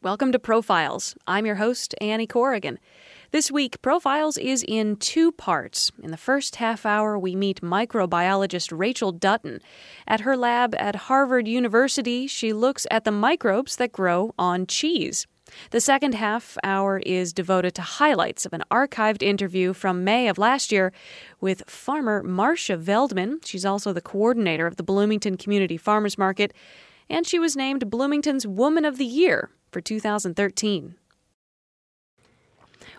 Welcome to Profiles. I'm your host, Annie Corrigan. This week, Profiles is in two parts. In the first half hour, we meet microbiologist Rachel Dutton. At her lab at Harvard University, she looks at the microbes that grow on cheese. The second half hour is devoted to highlights of an archived interview from May of last year with farmer Marcia Veldman. She's also the coordinator of the Bloomington Community Farmers Market, and she was named Bloomington's Woman of the Year for 2013.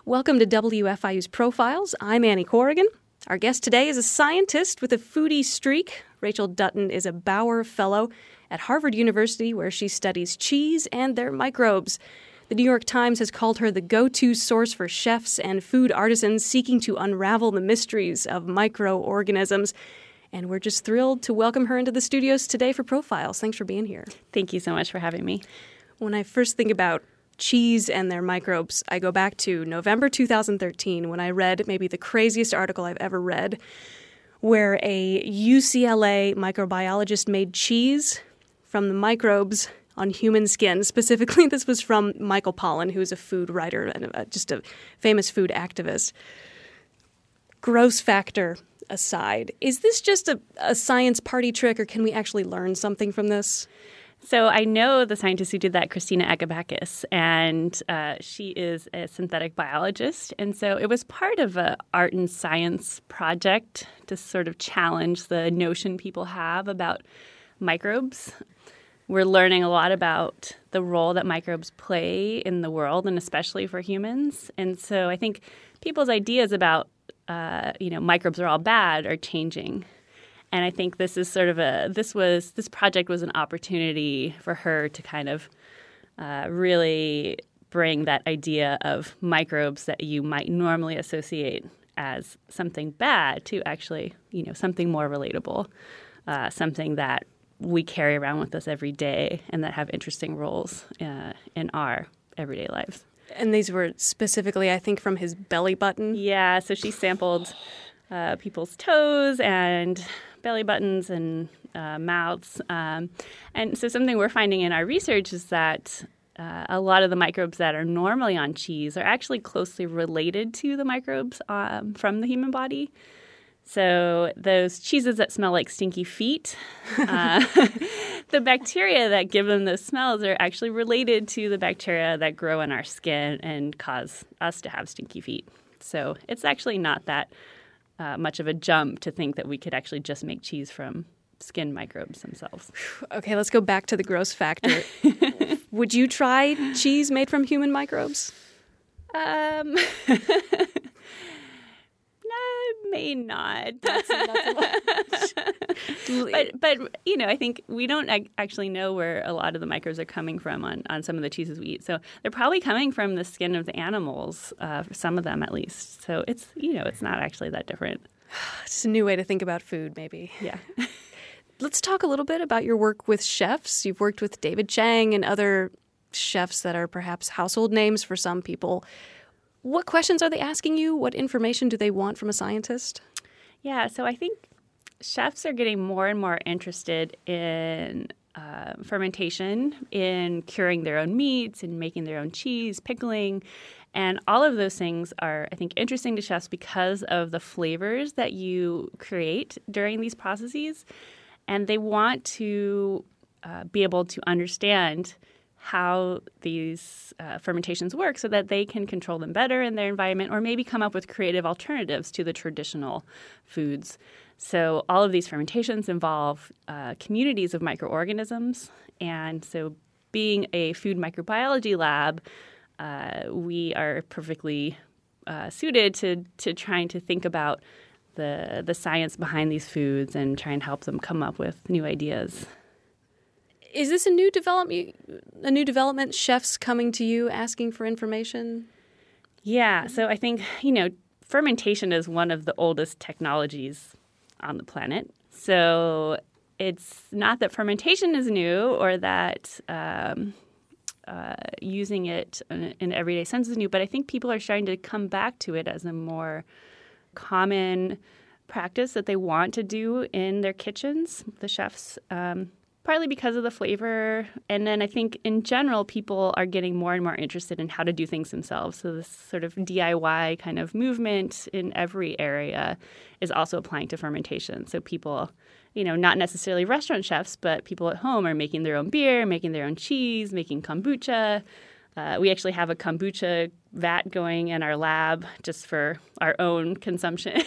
Welcome to WFIU's Profiles. I'm Annie Corrigan. Our guest today is a scientist with a foodie streak. Rachel Dutton is a Bauer Fellow at Harvard University, where she studies cheese and their microbes. The New York Times has called her the go to source for chefs and food artisans seeking to unravel the mysteries of microorganisms. And we're just thrilled to welcome her into the studios today for Profiles. Thanks for being here. Thank you so much for having me. When I first think about cheese and their microbes, I go back to November 2013 when I read maybe the craziest article I've ever read, where a UCLA microbiologist made cheese from the microbes on human skin. Specifically, this was from Michael Pollan, who's a food writer and just a famous food activist. Gross factor aside, is this just a, a science party trick, or can we actually learn something from this? So I know the scientist who did that, Christina Agapakis, and uh, she is a synthetic biologist. And so it was part of an art and science project to sort of challenge the notion people have about microbes. We're learning a lot about the role that microbes play in the world, and especially for humans. And so I think people's ideas about uh, you know microbes are all bad are changing and I think this is sort of a this was this project was an opportunity for her to kind of uh, really bring that idea of microbes that you might normally associate as something bad to actually you know something more relatable, uh, something that we carry around with us every day and that have interesting roles uh, in our everyday lives. And these were specifically, I think, from his belly button. Yeah, so she sampled uh, people's toes and belly buttons and uh, mouths. Um, and so, something we're finding in our research is that uh, a lot of the microbes that are normally on cheese are actually closely related to the microbes um, from the human body. So, those cheeses that smell like stinky feet, uh, the bacteria that give them those smells are actually related to the bacteria that grow in our skin and cause us to have stinky feet. So, it's actually not that uh, much of a jump to think that we could actually just make cheese from skin microbes themselves. Okay, let's go back to the gross factor. Would you try cheese made from human microbes? Um, may not. That's, that's but but you know, I think we don't actually know where a lot of the microbes are coming from on, on some of the cheeses we eat. So they're probably coming from the skin of the animals, uh, some of them at least. So it's you know, it's not actually that different. It's a new way to think about food, maybe. Yeah. Let's talk a little bit about your work with chefs. You've worked with David Chang and other chefs that are perhaps household names for some people. What questions are they asking you? What information do they want from a scientist? Yeah, so I think chefs are getting more and more interested in uh, fermentation, in curing their own meats, in making their own cheese, pickling. And all of those things are, I think, interesting to chefs because of the flavors that you create during these processes. And they want to uh, be able to understand how these uh, fermentations work so that they can control them better in their environment or maybe come up with creative alternatives to the traditional foods. So, all of these fermentations involve uh, communities of microorganisms. And so, being a food microbiology lab, uh, we are perfectly uh, suited to, to trying to think about the, the science behind these foods and try and help them come up with new ideas is this a new development? A new development? Chefs coming to you asking for information? Yeah. So I think you know fermentation is one of the oldest technologies on the planet. So it's not that fermentation is new or that um, uh, using it in, in everyday sense is new, but I think people are starting to come back to it as a more common practice that they want to do in their kitchens. The chefs. Um, partly because of the flavor. And then I think in general, people are getting more and more interested in how to do things themselves. So, this sort of DIY kind of movement in every area is also applying to fermentation. So, people, you know, not necessarily restaurant chefs, but people at home are making their own beer, making their own cheese, making kombucha. Uh, we actually have a kombucha vat going in our lab just for our own consumption.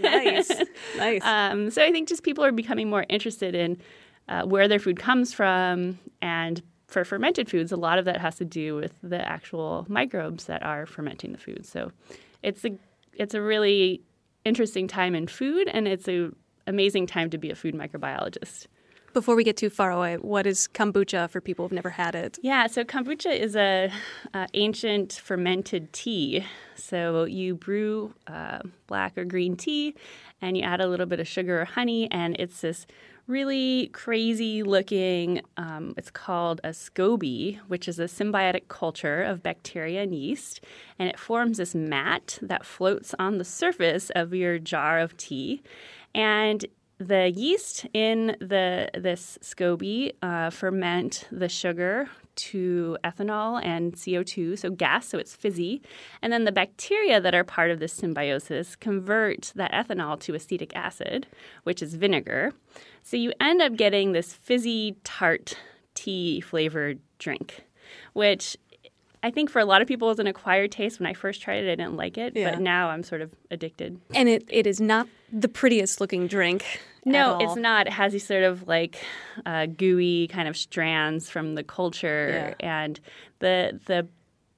nice, nice. Um, so I think just people are becoming more interested in uh, where their food comes from. And for fermented foods, a lot of that has to do with the actual microbes that are fermenting the food. So it's a it's a really interesting time in food, and it's an amazing time to be a food microbiologist. Before we get too far away, what is kombucha for people who've never had it? Yeah, so kombucha is a, ancient fermented tea. So you brew uh, black or green tea, and you add a little bit of sugar or honey, and it's this really crazy looking, um, it's called a SCOBY, which is a symbiotic culture of bacteria and yeast. And it forms this mat that floats on the surface of your jar of tea. And the yeast in the this SCOBY uh, ferment the sugar to ethanol and CO2, so gas, so it's fizzy. And then the bacteria that are part of this symbiosis convert that ethanol to acetic acid, which is vinegar. So you end up getting this fizzy, tart, tea flavored drink, which I think for a lot of people is an acquired taste. When I first tried it, I didn't like it, yeah. but now I'm sort of addicted. And it, it is not the prettiest looking drink. No, it's not. It has these sort of like uh, gooey kind of strands from the culture, yeah. and the the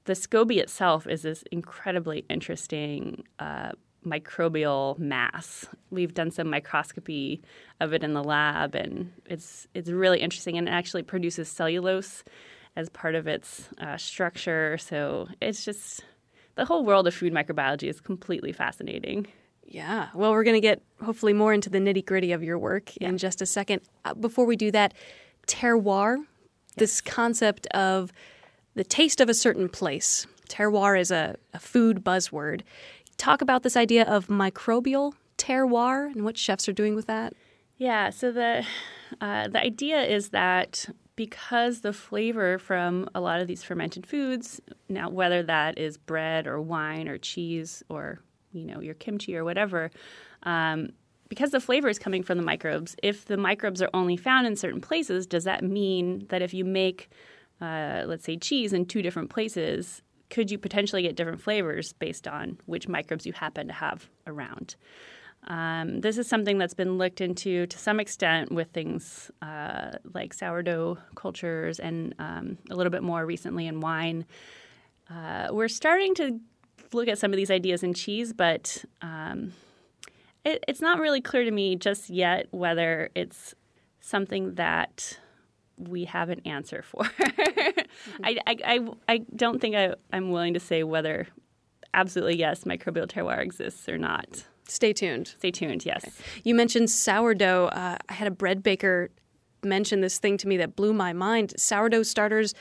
the SCOBY itself is this incredibly interesting. Uh, microbial mass. We've done some microscopy of it in the lab, and it's it's really interesting. And it actually produces cellulose as part of its uh, structure. So it's just the whole world of food microbiology is completely fascinating. Yeah. Well, we're going to get hopefully more into the nitty gritty of your work yeah. in just a second. Uh, before we do that, terroir, yes. this concept of the taste of a certain place. Terroir is a, a food buzzword. Talk about this idea of microbial terroir and what chefs are doing with that. Yeah. So the uh, the idea is that because the flavor from a lot of these fermented foods, now whether that is bread or wine or cheese or you know your kimchi or whatever, um, because the flavor is coming from the microbes. If the microbes are only found in certain places, does that mean that if you make, uh, let's say, cheese in two different places, could you potentially get different flavors based on which microbes you happen to have around? Um, this is something that's been looked into to some extent with things uh, like sourdough cultures and um, a little bit more recently in wine. Uh, we're starting to look at some of these ideas in cheese, but um, it, it's not really clear to me just yet whether it's something that we have an answer for. mm-hmm. I, I, I, I, don't think I, I'm willing to say whether absolutely yes, microbial terroir exists or not. Stay tuned. Stay tuned, yes. Okay. You mentioned sourdough. Uh, I had a bread baker mention this thing to me that blew my mind. Sourdough starters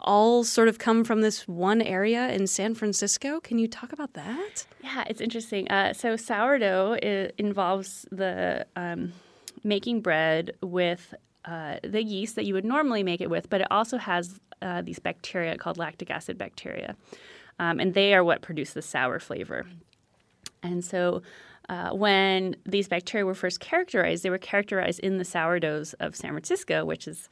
all sort of come from this one area in San Francisco. Can you talk about that? Yeah, it's interesting. Uh, so sourdough involves the um, making bread with uh, the yeast that you would normally make it with, but it also has uh, these bacteria called lactic acid bacteria, um, and they are what produce the sour flavor. And so uh, when these bacteria were first characterized, they were characterized in the sourdoughs of San Francisco, which is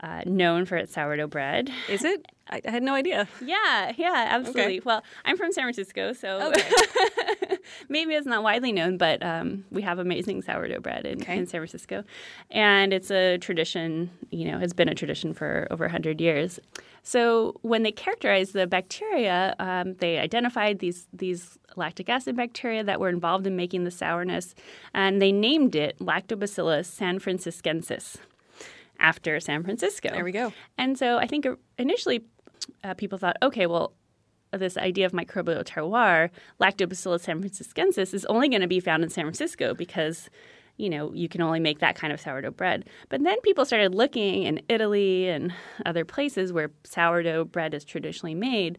uh, known for its sourdough bread. Is it? I, I had no idea. Yeah, yeah, absolutely. Okay. Well, I'm from San Francisco, so okay. maybe it's not widely known, but um, we have amazing sourdough bread in, okay. in, San Francisco, and it's a tradition. You know, has been a tradition for over 100 years. So when they characterized the bacteria, um, they identified these these lactic acid bacteria that were involved in making the sourness, and they named it Lactobacillus sanfranciscensis after San Francisco. There we go. And so I think initially uh, people thought, okay, well, this idea of microbial terroir, Lactobacillus sanfranciscensis, is only going to be found in San Francisco because you know you can only make that kind of sourdough bread. But then people started looking in Italy and other places where sourdough bread is traditionally made,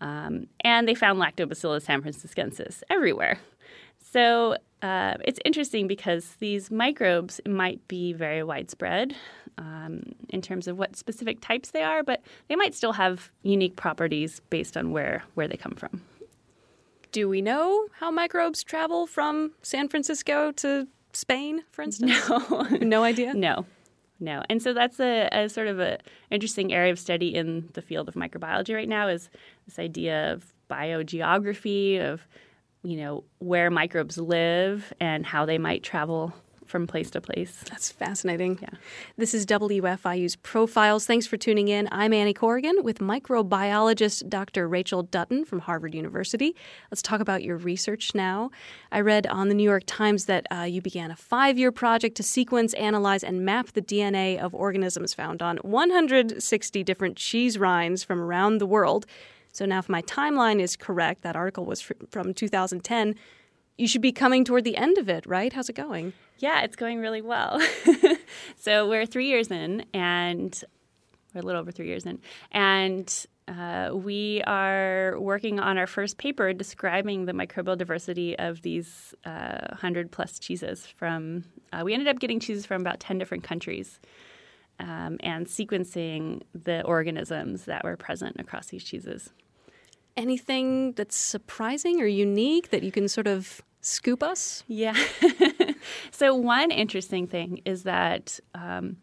um, and they found Lactobacillus sanfranciscensis everywhere. So uh, it's interesting because these microbes might be very widespread um, in terms of what specific types they are, but they might still have unique properties based on where, where they come from. Do we know how microbes travel from San Francisco to Spain, for instance? No. no idea? No. No. And so that's a, a sort of a interesting area of study in the field of microbiology right now is this idea of biogeography, of you know, where microbes live and how they might travel from place to place. That's fascinating. Yeah. This is WFIU's Profiles. Thanks for tuning in. I'm Annie Corrigan with microbiologist Dr. Rachel Dutton from Harvard University. Let's talk about your research now. I read on the New York Times that uh, you began a five year project to sequence, analyze, and map the DNA of organisms found on 160 different cheese rinds from around the world. So now, if my timeline is correct, that article was from 2010. You should be coming toward the end of it, right? How's it going? Yeah, it's going really well. so we're three years in, and we're a little over three years in, and uh, we are working on our first paper describing the microbial diversity of these uh, 100 plus cheeses from, uh, we ended up getting cheeses from about 10 different countries um, and sequencing the organisms that were present across these cheeses. Anything that's surprising or unique that you can sort of scoop us? Yeah. so, one interesting thing is that um,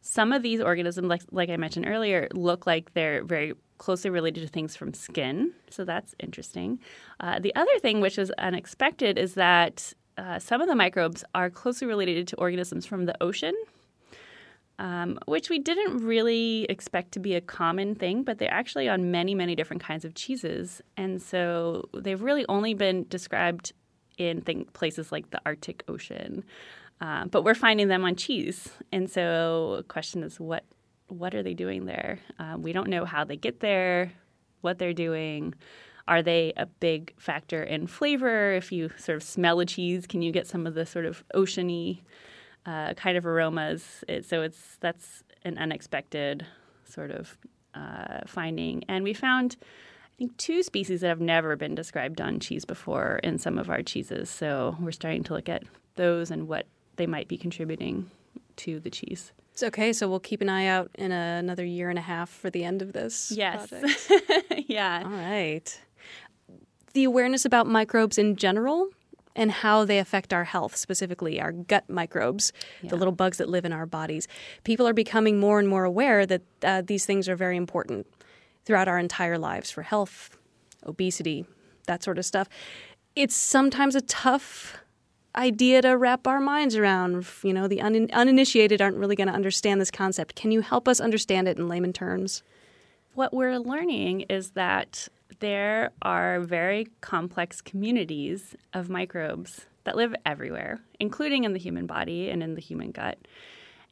some of these organisms, like, like I mentioned earlier, look like they're very closely related to things from skin. So, that's interesting. Uh, the other thing, which was unexpected, is that uh, some of the microbes are closely related to organisms from the ocean um, which we didn't really expect to be a common thing, but they're actually on many, many different kinds of cheeses. And so they've really only been described in places like the Arctic Ocean. Uh, but we're finding them on cheese. And so the question is what what are they doing there? Uh, we don't know how they get there, what they're doing. Are they a big factor in flavor? If you sort of smell a cheese, can you get some of the sort of oceany uh, kind of aromas. It, so it's that's an unexpected sort of uh, finding, and we found. I think two species that have never been described on cheese before in some of our cheeses. So we're starting to look at those and what they might be contributing to the cheese. It's okay. So we'll keep an eye out in a, another year and a half for the end of this. Yes. yeah. All right. The awareness about microbes in general and how they affect our health, specifically our gut microbes, yeah. the little bugs that live in our bodies. People are becoming more and more aware that uh, these things are very important throughout our entire lives for health, obesity, that sort of stuff. It's sometimes a tough idea to wrap our minds around. You know, the un- uninitiated aren't really going to understand this concept. Can you help us understand it in layman terms? What we're learning is that there are very complex communities of microbes that live everywhere, including in the human body and in the human gut.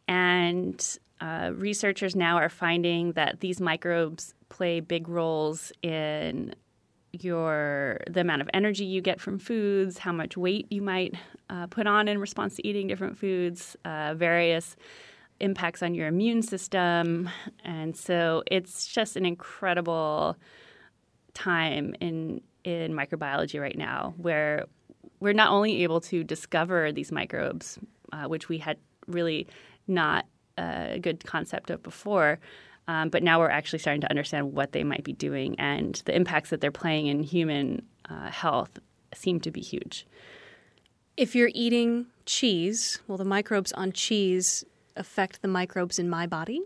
And uh, researchers now are finding that these microbes play big roles in your the amount of energy you get from foods, how much weight you might uh, put on in response to eating different foods, uh, various impacts on your immune system, and so it's just an incredible time in in microbiology right now where we're not only able to discover these microbes, uh, which we had really not a good concept of before, um, but now we're actually starting to understand what they might be doing and the impacts that they're playing in human uh, health seem to be huge. If you're eating cheese, will the microbes on cheese affect the microbes in my body?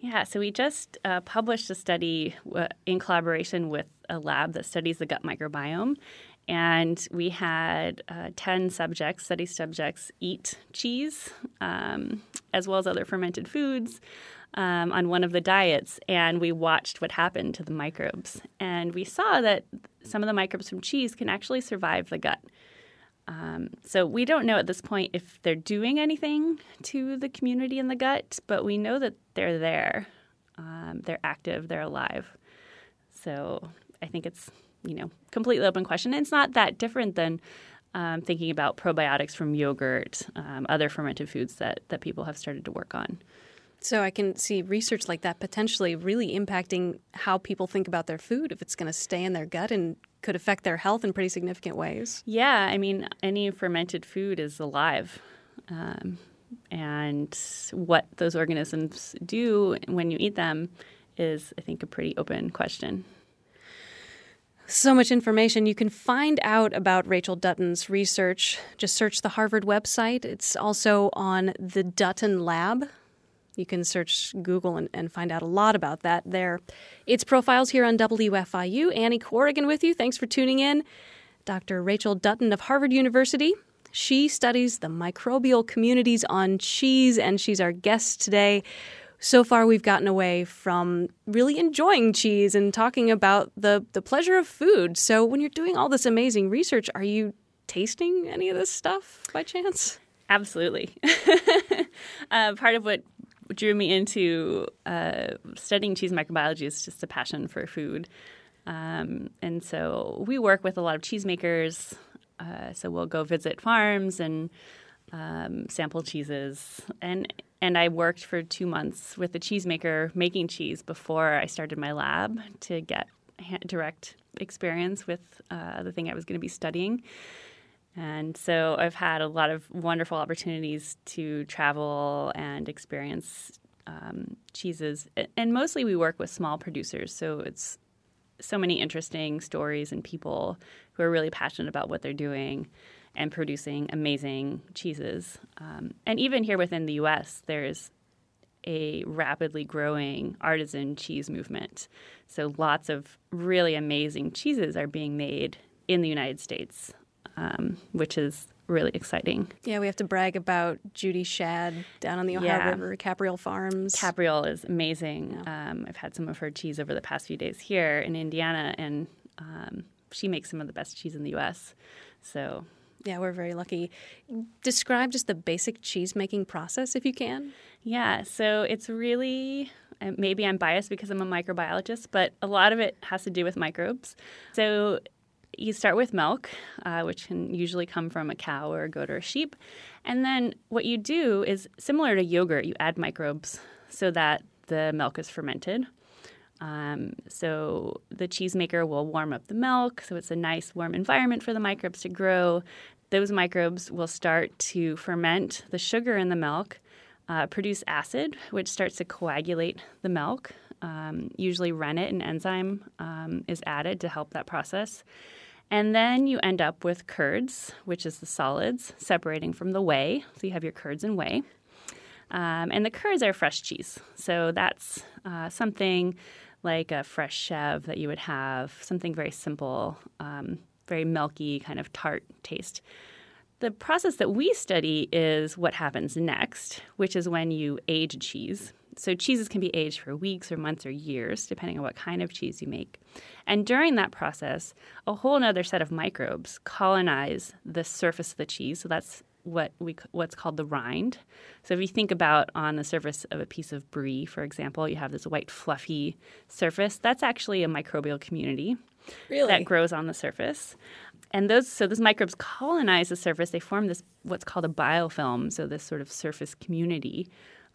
Yeah, so we just uh, published a study in collaboration with a lab that studies the gut microbiome. And we had uh, 10 subjects, study subjects, eat cheese um, as well as other fermented foods um, on one of the diets. And we watched what happened to the microbes. And we saw that some of the microbes from cheese can actually survive the gut. Um, so we don't know at this point if they're doing anything to the community in the gut, but we know that they're there. Um, they're active. They're alive. So I think it's you know completely open question. And it's not that different than um, thinking about probiotics from yogurt, um, other fermented foods that that people have started to work on. So I can see research like that potentially really impacting how people think about their food if it's going to stay in their gut and could affect their health in pretty significant ways. Yeah, I mean, any fermented food is alive. Um, and what those organisms do when you eat them is, I think, a pretty open question. So much information. You can find out about Rachel Dutton's research. Just search the Harvard website. It's also on the Dutton Lab. You can search Google and, and find out a lot about that there. It's Profiles here on WFIU. Annie Corrigan with you. Thanks for tuning in. Dr. Rachel Dutton of Harvard University. She studies the microbial communities on cheese, and she's our guest today so far we've gotten away from really enjoying cheese and talking about the the pleasure of food. So when you're doing all this amazing research, are you tasting any of this stuff by chance? Absolutely. uh, part of what drew me into uh, studying cheese microbiology is just a passion for food. Um, and so we work with a lot of cheesemakers. Uh, so we'll go visit farms and um, sample cheeses. And and I worked for two months with a cheesemaker making cheese before I started my lab to get direct experience with uh, the thing I was going to be studying. And so I've had a lot of wonderful opportunities to travel and experience um, cheeses. And mostly we work with small producers. So it's so many interesting stories and people who are really passionate about what they're doing and producing amazing cheeses. Um, and even here within the US, there's a rapidly growing artisan cheese movement. So lots of really amazing cheeses are being made in the United States, um, which is really exciting. Yeah, we have to brag about Judy Schad down on the Ohio yeah. River, Capriole Farms. Capriole is amazing. Yeah. Um, I've had some of her cheese over the past few days here in Indiana, and um, she makes some of the best cheese in the U.S. So yeah, we're very lucky. Describe just the basic cheese making process if you can. Yeah, so it's really maybe I'm biased because I'm a microbiologist, but a lot of it has to do with microbes. So you start with milk, uh, which can usually come from a cow or a goat or a sheep. And then what you do is similar to yogurt, you add microbes so that the milk is fermented. Um, so the cheesemaker will warm up the milk, so it's a nice warm environment for the microbes to grow. Those microbes will start to ferment the sugar in the milk, uh, produce acid, which starts to coagulate the milk. Um, usually, rennet, an enzyme, um, is added to help that process. And then you end up with curds, which is the solids separating from the whey. So you have your curds and whey. Um, and the curds are fresh cheese. So that's uh, something like a fresh chev that you would have, something very simple, um, very milky, kind of tart taste. The process that we study is what happens next, which is when you age cheese. So, cheeses can be aged for weeks or months or years, depending on what kind of cheese you make. And during that process, a whole other set of microbes colonize the surface of the cheese. So, that's what we what's called the rind. So if you think about on the surface of a piece of brie, for example, you have this white fluffy surface. That's actually a microbial community really? that grows on the surface. And those so those microbes colonize the surface. They form this what's called a biofilm, so this sort of surface community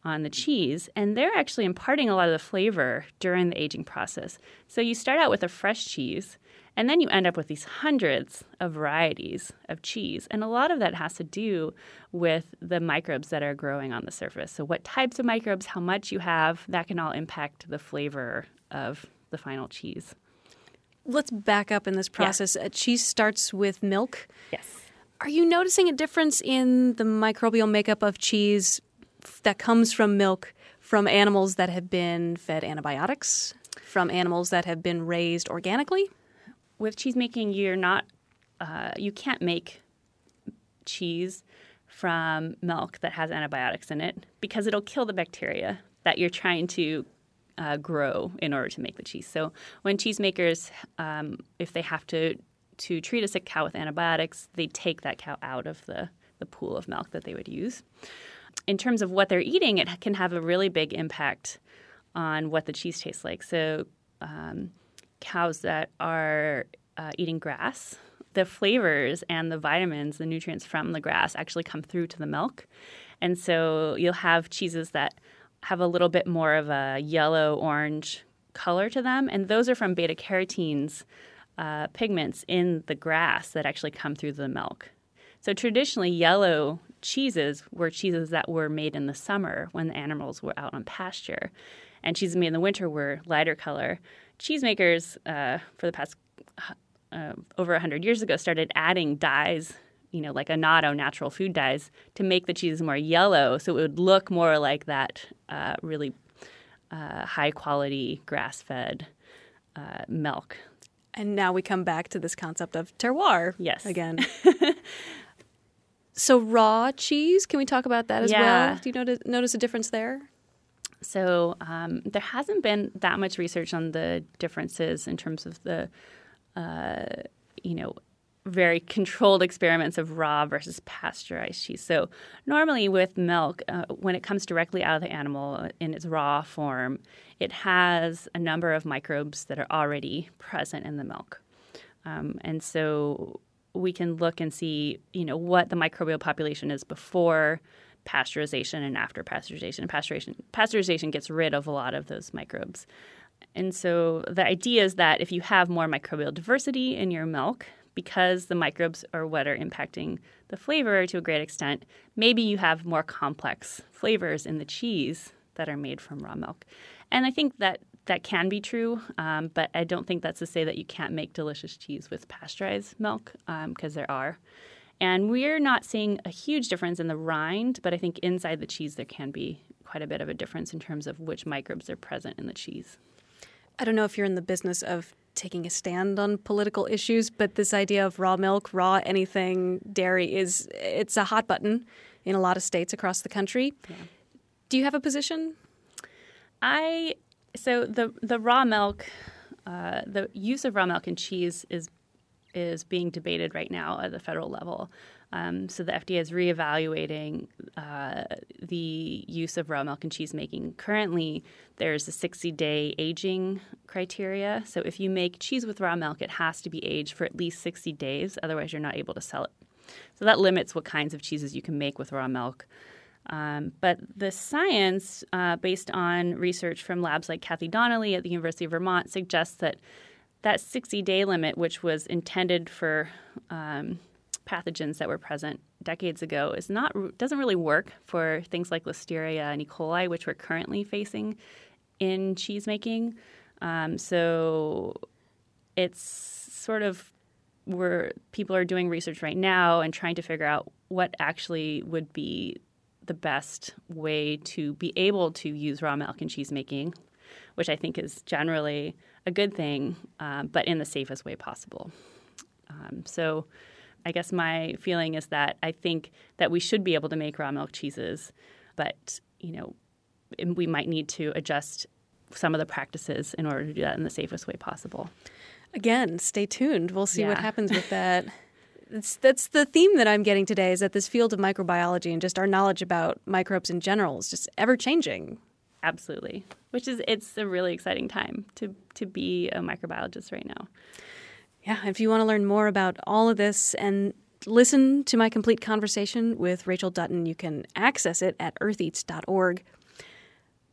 on the cheese, and they're actually imparting a lot of the flavor during the aging process. So you start out with a fresh cheese, and then you end up with these hundreds of varieties of cheese. And a lot of that has to do with the microbes that are growing on the surface. So, what types of microbes, how much you have, that can all impact the flavor of the final cheese. Let's back up in this process. Yeah. Cheese starts with milk. Yes. Are you noticing a difference in the microbial makeup of cheese that comes from milk from animals that have been fed antibiotics, from animals that have been raised organically? with cheese making, you're not uh, you can't make cheese from milk that has antibiotics in it because it'll kill the bacteria that you're trying to uh, grow in order to make the cheese. So when cheesemakers, um, if they have to to treat a sick cow with antibiotics, they take that cow out of the the pool of milk that they would use. In terms of what they're eating, it can have a really big impact on what the cheese tastes like. So um, cows that are uh, eating grass, the flavors and the vitamins, the nutrients from the grass actually come through to the milk. And so you'll have cheeses that have a little bit more of a yellow orange color to them, and those are from beta carotenes uh, pigments in the grass that actually come through the milk. So traditionally, yellow cheeses were cheeses that were made in the summer when the animals were out on pasture, and cheeses made in the winter were lighter color. Cheesemakers, uh, for the past uh, over 100 years ago, started adding dyes, you know, like annatto natural food dyes, to make the cheeses more yellow, so it would look more like that uh, really uh, high quality grass fed uh, milk. And now we come back to this concept of terroir Yes. again. so raw cheese, can we talk about that as Yeah. well? Do you notice, notice a difference there? So um, there hasn't been that much research on the differences in terms of the, uh, you know, very controlled experiments of raw versus pasteurized cheese. So normally with milk, uh, when it comes directly out of the animal in its raw form, it has a number of microbes that are already present in the milk, um, and so we can look and see, you know, what the microbial population is before pasteurization and after pasteurization. Pasteurization pasteurization gets rid of a lot of those microbes. And so the idea is that if you have more microbial diversity in your milk, because the microbes are what are impacting the flavor to a great extent, maybe you have more complex flavors in the cheese that are made from raw milk. And I think that that can be true, um, but I don't think that's to say that you can't make delicious cheese with pasteurized milk, because um, there are. And we're not seeing a huge difference in the rind, but I think inside the cheese there can be quite a bit of a difference in terms of which microbes are present in the cheese. I don't know if you're in the business of taking a stand on political issues, but this idea of raw milk, raw anything, dairy is it's a hot button in a lot of states across the country. Yeah. Do you have a position? I so the the raw milk, uh, the use of raw milk in cheese is is being debated right now at the federal level. Um, so the FDA is reevaluating uh, the use of raw milk in cheese making. Currently, there's a 60-day aging criteria. So if you make cheese with raw milk, it has to be aged for at least 60 days. Otherwise, you're not able to sell it. So that limits what kinds of cheeses you can make with raw milk. Um, but the science, uh, based on research from labs like Kathy Donnelly at the University of Vermont, suggests that that 60 day limit, which was intended for um, pathogens that were present decades ago, is not doesn't really work for things like Listeria and E. coli, which we're currently facing in cheese making. Um, so it's sort of where people are doing research right now and trying to figure out what actually would be the best way to be able to use raw milk in cheese making, which I think is generally a good thing, um, but in the safest way possible. Um, so, I guess my feeling is that I think that we should be able to make raw milk cheeses, but you know, we might need to adjust some of the practices in order to do that in the safest way possible. Again, stay tuned. We'll see Yeah. what happens with that. It's, that's the theme that I'm getting today is that this field of microbiology and just our knowledge about microbes in general is just ever changing. Absolutely, which is it's a really exciting time to to be a microbiologist right now. Yeah, if you want to learn more about all of this and listen to my complete conversation with Rachel Dutton, you can access it at eartheats.org.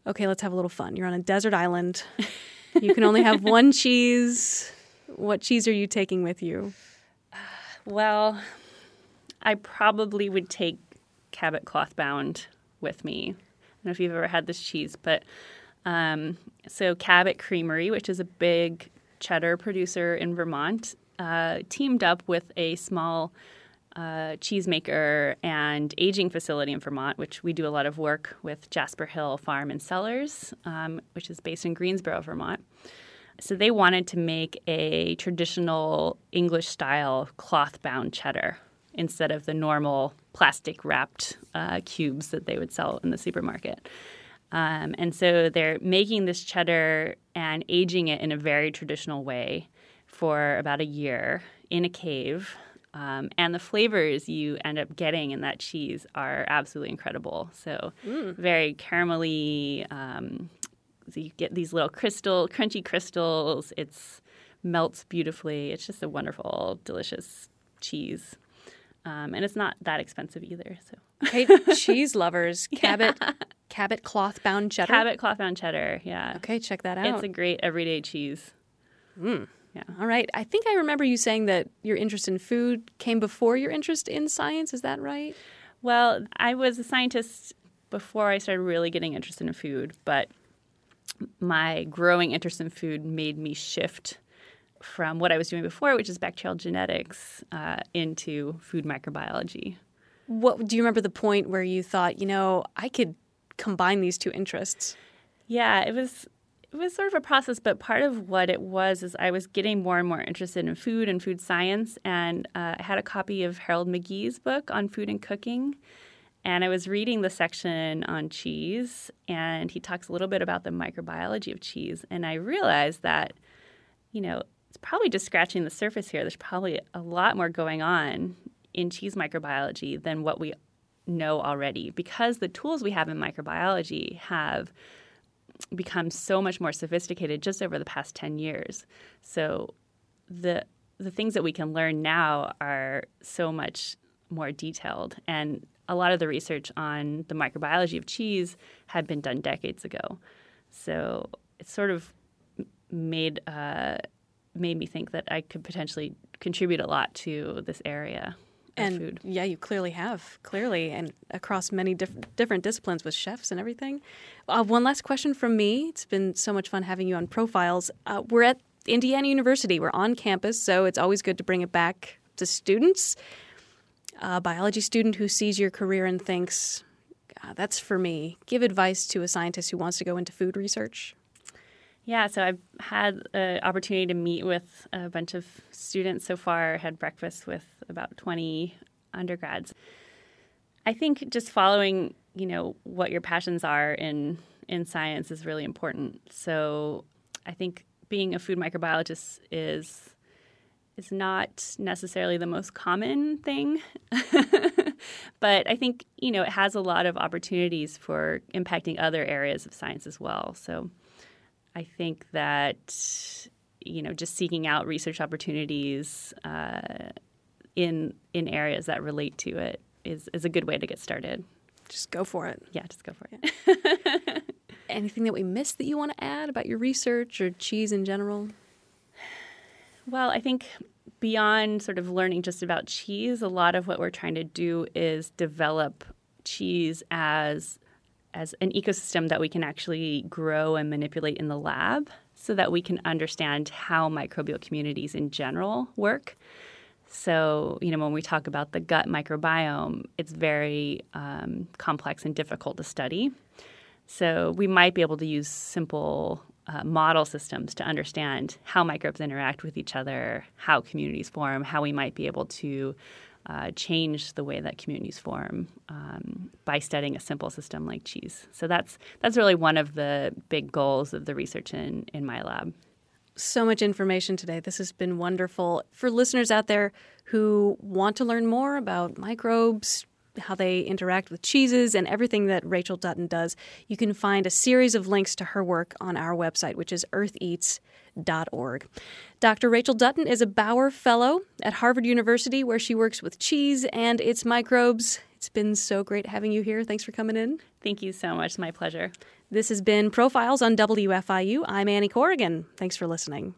Okay, let's have a little fun. You're on a desert island. You can only have one cheese. What cheese are you taking with you? Well, I probably would take Cabot cloth bound with me. I don't know if you've ever had this cheese, but um, so Cabot Creamery, which is a big cheddar producer in Vermont, uh, teamed up with a small uh, cheesemaker and aging facility in Vermont, which we do a lot of work with Jasper Hill Farm and Cellars, um, which is based in Greensboro, Vermont. So they wanted to make a traditional English style cloth bound cheddar instead of the normal plastic wrapped uh, cubes that they would sell in the supermarket. Um, and so they're making this cheddar and aging it in a very traditional way for about a year in a cave. Um, and the flavors you end up getting in that cheese are absolutely incredible. So, very caramelly. Um, so you get these little crystal, crunchy crystals. It's melts beautifully. It's just a wonderful, delicious cheese, um, and it's not that expensive either. So Okay, cheese lovers, Cabot, Cabot cloth bound cheddar. Cabot cloth bound cheddar. Yeah. Okay, check that out. It's a great everyday cheese. Mm. Yeah. All right. I think I remember you saying that your interest in food came before your interest in science. Is that right? Well, I was a scientist before I started really getting interested in food, but my growing interest in food made me shift from what I was doing before, which is bacterial genetics, uh, into food microbiology. What do you remember the point where you thought, you know, I could combine these two interests? Yeah, it was it was sort of a process, but part of what it was is I was getting more and more interested in food and food science, and uh, I had a copy of Harold McGee's book on food and cooking, and I was reading the section on cheese, and he talks a little bit about the microbiology of cheese, and I realized that, you know, it's probably just scratching the surface here. There's probably a lot more going on in cheese microbiology than what we know already because the tools we have in microbiology have become so much more sophisticated just over the past 10 years. So the the things that we can learn now are so much more detailed and a lot of the research on the microbiology of cheese had been done decades ago. So it sort of made uh, made me think that I could potentially contribute a lot to this area and food. yeah, you clearly have clearly, and across many diff- different disciplines with chefs and everything. Uh, one last question from me. It's been so much fun having you on Profiles. Uh, we're at Indiana University. We're on campus, so it's always good to bring it back to students. A biology student who sees your career and thinks, "That's for me." Give advice to a scientist who wants to go into food research. Yeah, so I've had an opportunity to meet with a bunch of students so far, had breakfast with about 20 undergrads. I think just following, you know, what your passions are in in science is really important. So I think being a food microbiologist is is not necessarily the most common thing. but I think, you know, it has a lot of opportunities for impacting other areas of science as well. So I think that you know just seeking out research opportunities uh, in in areas that relate to it is is a good way to get started. Just go for it. Yeah, just go for it. Anything that we missed that you want to add about your research or cheese in general? Well, I think beyond sort of learning just about cheese, a lot of what we're trying to do is develop cheese as as an ecosystem that we can actually grow and manipulate in the lab so that we can understand how microbial communities in general work. So, you know, when we talk about the gut microbiome, it's very um, complex and difficult to study. So, we might be able to use simple uh, model systems to understand how microbes interact with each other, how communities form, how we might be able to uh, change the way that communities form um, by studying a simple system like cheese. So that's that's really one of the big goals of the research in in my lab. So much information today. This has been wonderful for listeners out there who want to learn more about microbes, how they interact with cheeses and everything that Rachel Dutton does, you can find a series of links to her work on our website, which is eartheats.org. Dr. Rachel Dutton is a Bauer Fellow at Harvard University, where she works with cheese and its microbes. It's been so great having you here. Thanks for coming in. Thank you so much. My pleasure. This has been Profiles on WFIU. I'm Annie Corrigan. Thanks for listening.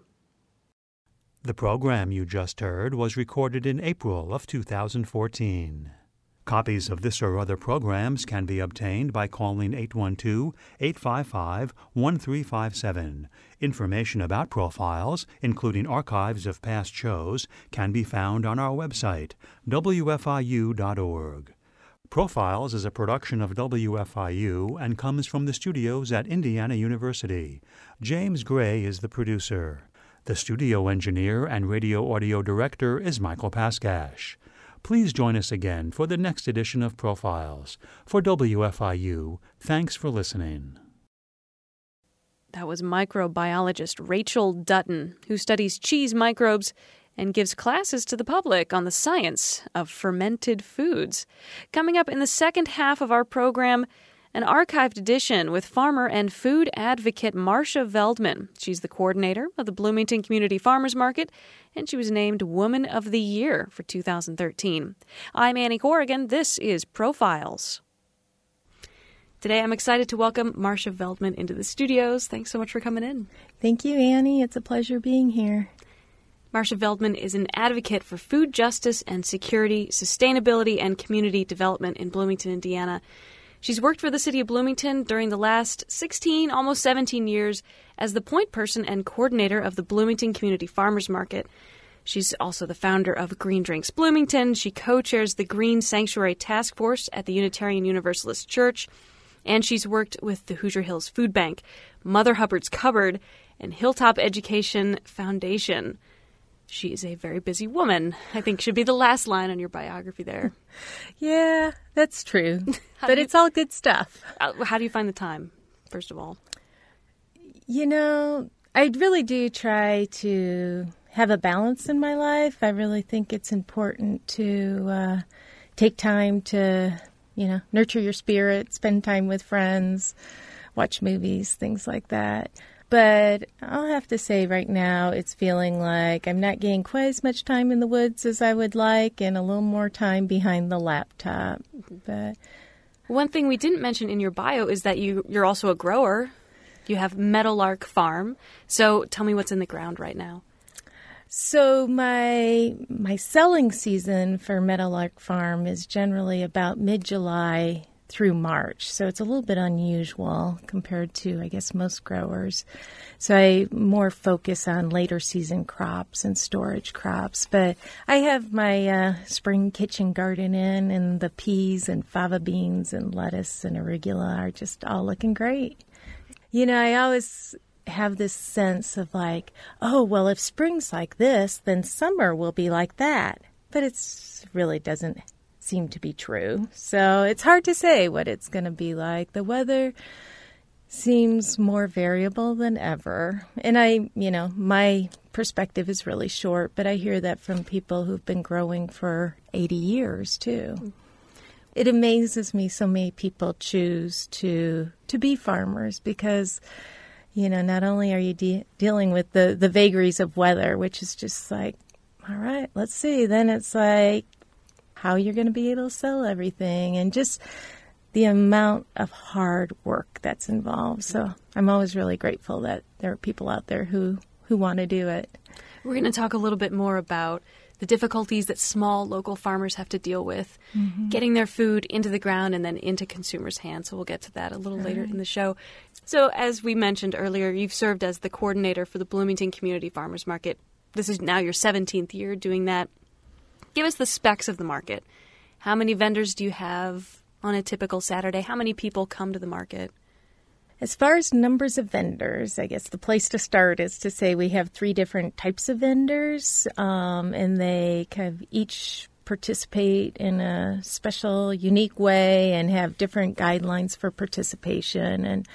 The program you just heard was recorded in April of 2014. Copies of this or other programs can be obtained by calling 812 855 1357. Information about profiles, including archives of past shows, can be found on our website, wfiu.org. Profiles is a production of WFIU and comes from the studios at Indiana University. James Gray is the producer. The studio engineer and radio audio director is Michael Paskash. Please join us again for the next edition of Profiles. For WFIU, thanks for listening. That was microbiologist Rachel Dutton, who studies cheese microbes and gives classes to the public on the science of fermented foods. Coming up in the second half of our program, an archived edition with farmer and food advocate Marcia Veldman. She's the coordinator of the Bloomington Community Farmers Market, and she was named Woman of the Year for 2013. I'm Annie Corrigan. This is Profiles. Today, I'm excited to welcome Marcia Veldman into the studios. Thanks so much for coming in. Thank you, Annie. It's a pleasure being here. Marcia Veldman is an advocate for food justice and security, sustainability, and community development in Bloomington, Indiana. She's worked for the city of Bloomington during the last 16, almost 17 years as the point person and coordinator of the Bloomington Community Farmers Market. She's also the founder of Green Drinks Bloomington. She co chairs the Green Sanctuary Task Force at the Unitarian Universalist Church and she's worked with the Hoosier Hills Food Bank, Mother Hubbard's Cupboard, and Hilltop Education Foundation. She is a very busy woman. I think should be the last line on your biography there. yeah, that's true. but it's all good stuff. Uh, how do you find the time, first of all? You know, I really do try to have a balance in my life. I really think it's important to uh, take time to you know, nurture your spirit, spend time with friends, watch movies, things like that. But I'll have to say right now, it's feeling like I'm not getting quite as much time in the woods as I would like and a little more time behind the laptop. But one thing we didn't mention in your bio is that you, you're also a grower. You have Meadowlark Farm. So tell me what's in the ground right now. So my my selling season for Meadowlark Farm is generally about mid July through March. So it's a little bit unusual compared to I guess most growers. So I more focus on later season crops and storage crops. But I have my uh, spring kitchen garden in and the peas and fava beans and lettuce and arugula are just all looking great. You know, I always have this sense of like, oh, well, if spring's like this, then summer will be like that. But it really doesn't seem to be true. So it's hard to say what it's going to be like. The weather seems more variable than ever. And I, you know, my perspective is really short, but I hear that from people who've been growing for 80 years too. It amazes me so many people choose to to be farmers because you know, not only are you de- dealing with the, the vagaries of weather, which is just like, all right, let's see. Then it's like how you're going to be able to sell everything and just the amount of hard work that's involved. So I'm always really grateful that there are people out there who, who want to do it. We're going to talk a little bit more about the difficulties that small local farmers have to deal with mm-hmm. getting their food into the ground and then into consumers' hands. So we'll get to that a little All later right. in the show. So, as we mentioned earlier, you've served as the coordinator for the Bloomington Community Farmers Market. This is now your 17th year doing that. Give us the specs of the market. How many vendors do you have on a typical Saturday? How many people come to the market? As far as numbers of vendors, I guess the place to start is to say we have three different types of vendors, um, and they kind of each participate in a special, unique way and have different guidelines for participation. And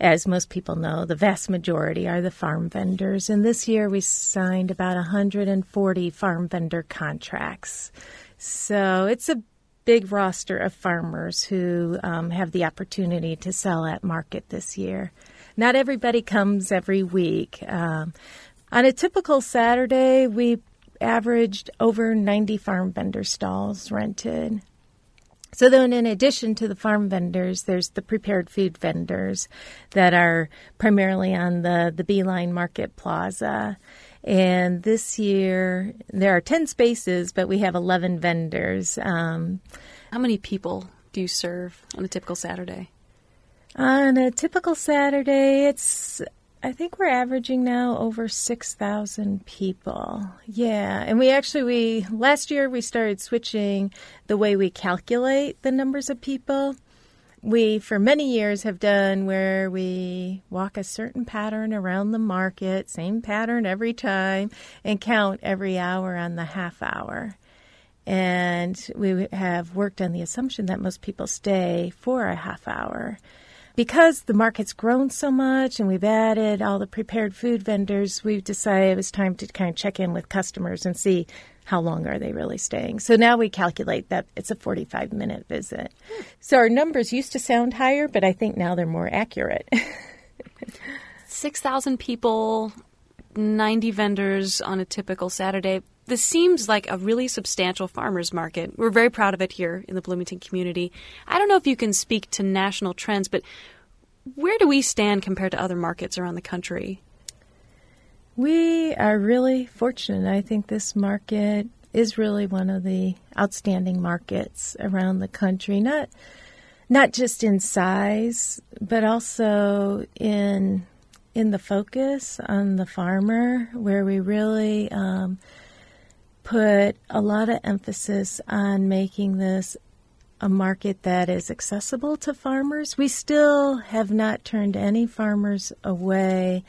as most people know, the vast majority are the farm vendors. And this year we signed about 140 farm vendor contracts. So it's a big roster of farmers who um, have the opportunity to sell at market this year. Not everybody comes every week. Um, on a typical Saturday, we averaged over 90 farm vendor stalls rented. So then, in addition to the farm vendors, there's the prepared food vendors that are primarily on the the B-Line Market Plaza. And this year, there are 10 spaces, but we have 11 vendors. Um, How many people do you serve on a typical Saturday? On a typical Saturday, it's I think we're averaging now over 6,000 people. Yeah, and we actually we last year we started switching the way we calculate the numbers of people we for many years have done where we walk a certain pattern around the market, same pattern every time, and count every hour on the half hour. And we have worked on the assumption that most people stay for a half hour. Because the market's grown so much and we've added all the prepared food vendors, we've decided it was time to kind of check in with customers and see how long are they really staying? So now we calculate that it's a 45 minute visit. So our numbers used to sound higher, but I think now they're more accurate. 6,000 people, 90 vendors on a typical Saturday. This seems like a really substantial farmers market. We're very proud of it here in the Bloomington community. I don't know if you can speak to national trends, but where do we stand compared to other markets around the country? We are really fortunate. I think this market is really one of the outstanding markets around the country. Not not just in size, but also in in the focus on the farmer, where we really um, put a lot of emphasis on making this a market that is accessible to farmers. We still have not turned any farmers away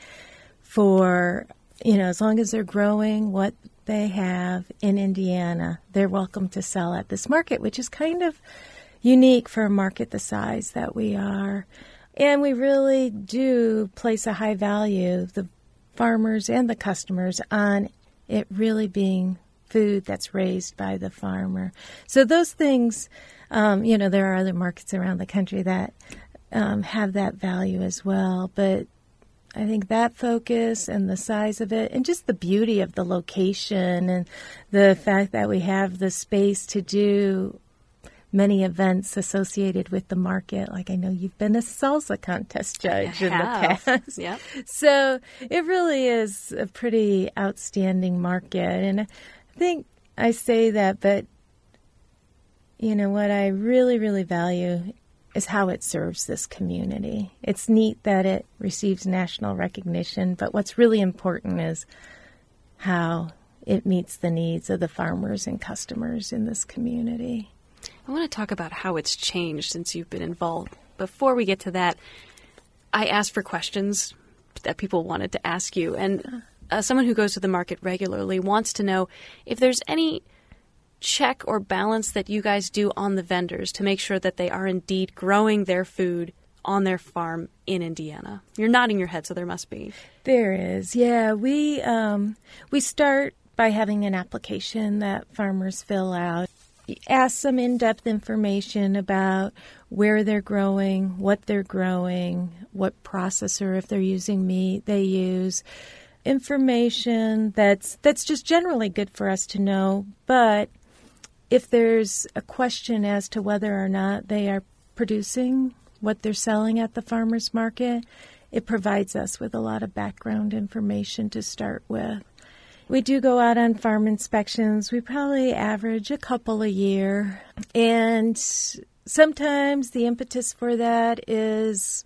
for, you know, as long as they're growing what they have in Indiana, they're welcome to sell at this market, which is kind of unique for a market the size that we are. And we really do place a high value, the farmers and the customers, on it really being food that's raised by the farmer. So those things, um, you know, there are other markets around the country that um, have that value as well. But I think that focus and the size of it, and just the beauty of the location, and the fact that we have the space to do many events associated with the market. Like I know you've been a salsa contest judge in the past. Yep. So it really is a pretty outstanding market. And think I say that, but you know, what I really, really value is how it serves this community. It's neat that it receives national recognition, but what's really important is how it meets the needs of the farmers and customers in this community. I want to talk about how it's changed since you've been involved. Before we get to that, I asked for questions that people wanted to ask you. And uh-huh. Uh, someone who goes to the market regularly wants to know if there's any check or balance that you guys do on the vendors to make sure that they are indeed growing their food on their farm in Indiana. You're nodding your head, so there must be. There is, yeah. We um, we start by having an application that farmers fill out ask some in depth information about where they're growing, what they're growing, what processor, if they're using meat, they use. Information that's that's just generally good for us to know. But if there's a question as to whether or not they are producing what they're selling at the farmers market, it provides us with a lot of background information to start with. We do go out on farm inspections. We probably average a couple a year. And sometimes the impetus for that is,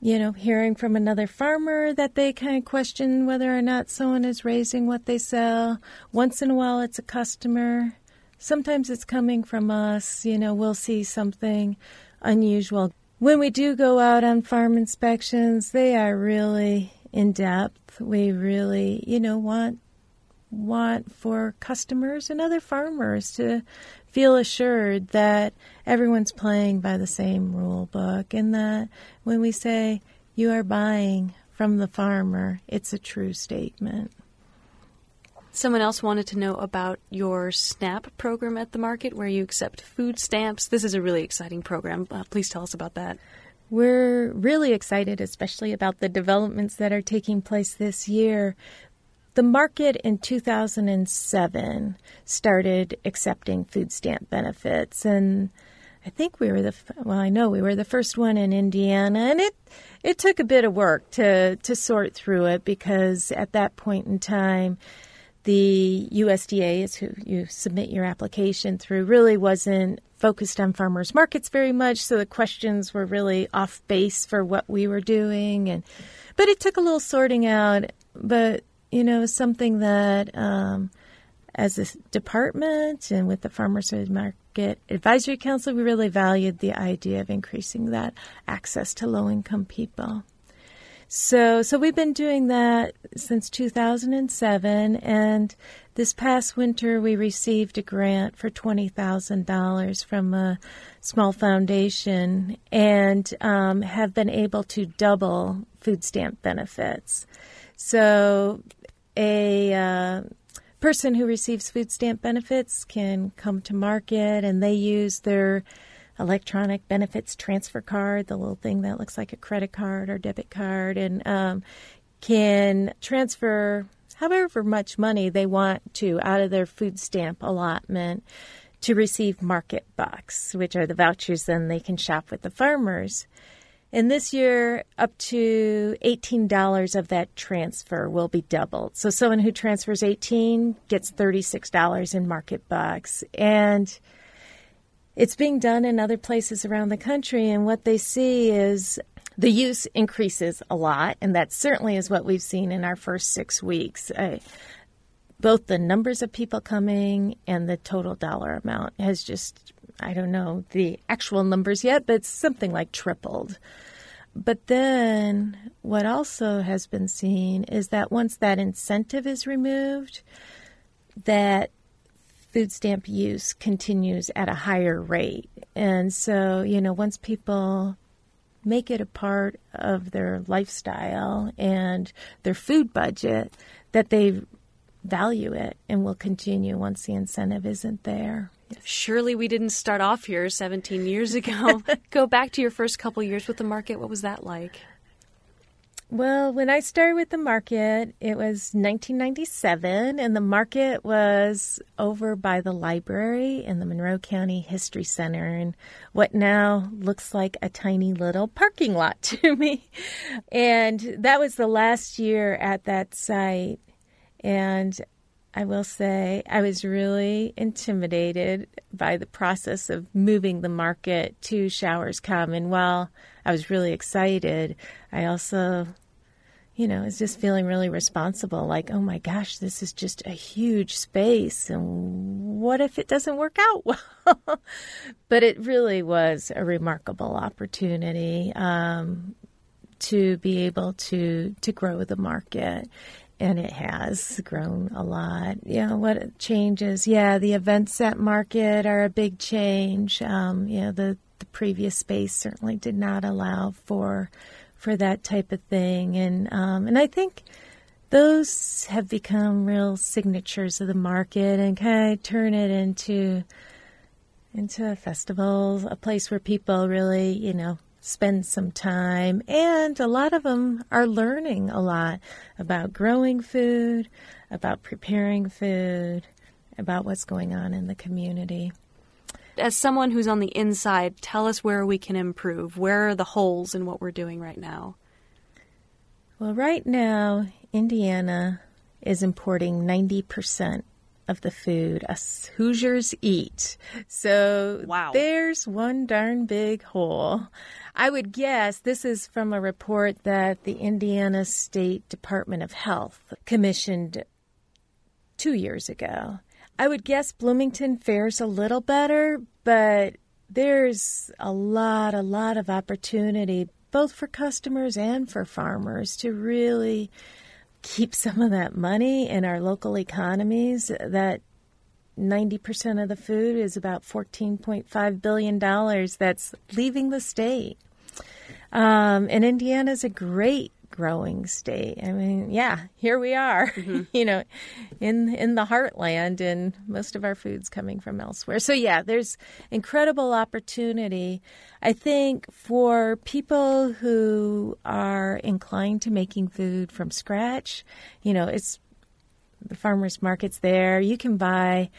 you know, hearing from another farmer that they kind of question whether or not someone is raising what they sell. Once in a while, it's a customer. Sometimes it's coming from us. You know, we'll see something unusual. When we do go out on farm inspections, they are really in depth. We really, you know, want want for customers and other farmers to feel assured that everyone's playing by the same rule book and that when we say you are buying from the farmer, it's a true statement. Someone else wanted to know about your SNAP program at the market where you accept food stamps. This is a really exciting program. Uh, please tell us about that. We're really excited, especially about the developments that are taking place this year. The market in 2007 started accepting food stamp benefits, and I think we were the well, I know we were the first one in Indiana, and it it took a bit of work to to sort through it because at that point in time, the USDA is who you submit your application through really wasn't focused on farmers markets very much so the questions were really off base for what we were doing and but it took a little sorting out but you know something that um, as a department and with the farmers market advisory council we really valued the idea of increasing that access to low income people so, so we've been doing that since 2007, and this past winter we received a grant for $20,000 from a small foundation and um, have been able to double food stamp benefits. So, a uh, person who receives food stamp benefits can come to market and they use their electronic benefits transfer card, the little thing that looks like a credit card or debit card, and um, can transfer however much money they want to out of their food stamp allotment to receive market bucks, which are the vouchers then they can shop with the farmers. And this year, up to $18 of that transfer will be doubled. So someone who transfers 18 gets $36 in market bucks. And it's being done in other places around the country. And what they see is the use increases a lot. And that certainly is what we've seen in our first six weeks. Uh, both the numbers of people coming and the total dollar amount has just, I don't know the actual numbers yet, but it's something like tripled. But then what also has been seen is that once that incentive is removed, that food stamp use continues at a higher rate. And so, you know, once people make it a part of their lifestyle and their food budget, that they value it and will continue once the incentive isn't there. Yes. Surely we didn't start off here 17 years ago. Go back to your first couple years with the market. What was that like? Well, when I started with the market, it was 1997, and the market was over by the library in the Monroe County History Center in what now looks like a tiny little parking lot to me. And that was the last year at that site. And I will say I was really intimidated by the process of moving the market to Showers Common. And while I was really excited, I also, you know, was just feeling really responsible like, oh my gosh, this is just a huge space. And what if it doesn't work out well? but it really was a remarkable opportunity. Um, to be able to to grow the market and it has grown a lot. You know, what changes? Yeah, the event set market are a big change. Um, you know, the, the previous space certainly did not allow for for that type of thing, and um, and I think those have become real signatures of the market and kind of turn it into into a festival, a place where people really, you know, spend some time, and a lot of them are learning a lot about growing food, about preparing food, about what's going on in the community. As someone who's on the inside, tell us where we can improve. Where are the holes in what we're doing right now? Well, right now, Indiana is importing 90% of the food us Hoosiers eat. So wow. there's one darn big hole. I would guess this is from a report that the Indiana State Department of Health commissioned two years ago. I would guess Bloomington fares a little better, but there's a lot, a lot of opportunity both for customers and for farmers to really keep some of that money in our local economies. That 90% of the food is about $14.5 billion that's leaving the state. Um, and Indiana is a great growing state. I mean, yeah, here we are, mm-hmm. you know, in in the heartland, and most of our food's coming from elsewhere. So yeah, there's incredible opportunity. I think for people who are inclined to making food from scratch, you know, it's the farmers market's there. You can buy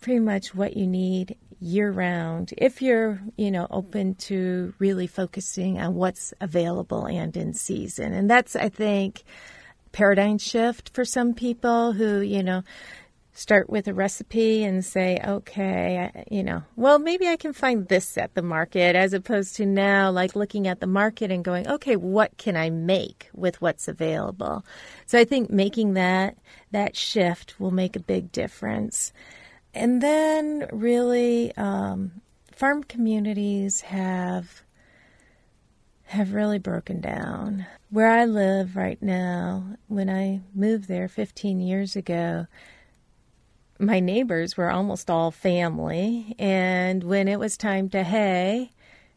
pretty much what you need year round if you're you know open to really focusing on what's available and in season. And that's i think paradigm shift for some people who you know start with a recipe and say okay you know well maybe i can find this at the market as opposed to now like looking at the market and going okay what can i make with what's available? So i think making that that shift will make a big difference and then really um, farm communities have have really broken down. Where I live right now, when I moved there 15 years ago, my neighbors were almost all family, and when it was time to hay,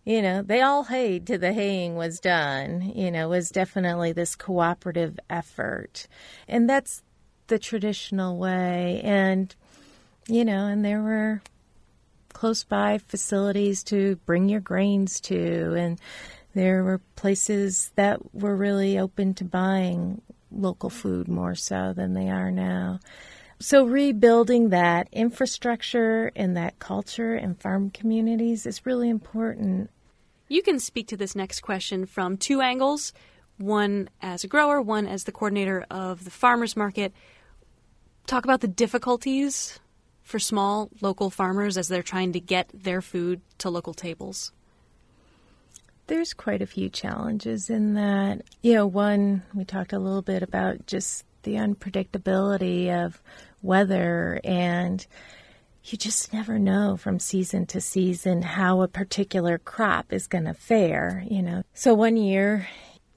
you know, they all hayed till the haying was done. You know, was definitely this cooperative effort, and that's the traditional way. And you know, and there were close by facilities to bring your grains to, and there were places that were really open to buying local food more so than they are now. So, rebuilding that infrastructure and that culture in farm communities is really important. You can speak to this next question from two angles one as a grower, one as the coordinator of the farmers market. Talk about the difficulties for small local farmers as they're trying to get their food to local tables. There's quite a few challenges in that. You know, one, we talked a little bit about just the unpredictability of weather and you just never know from season to season how a particular crop is going to fare, you know. So one year,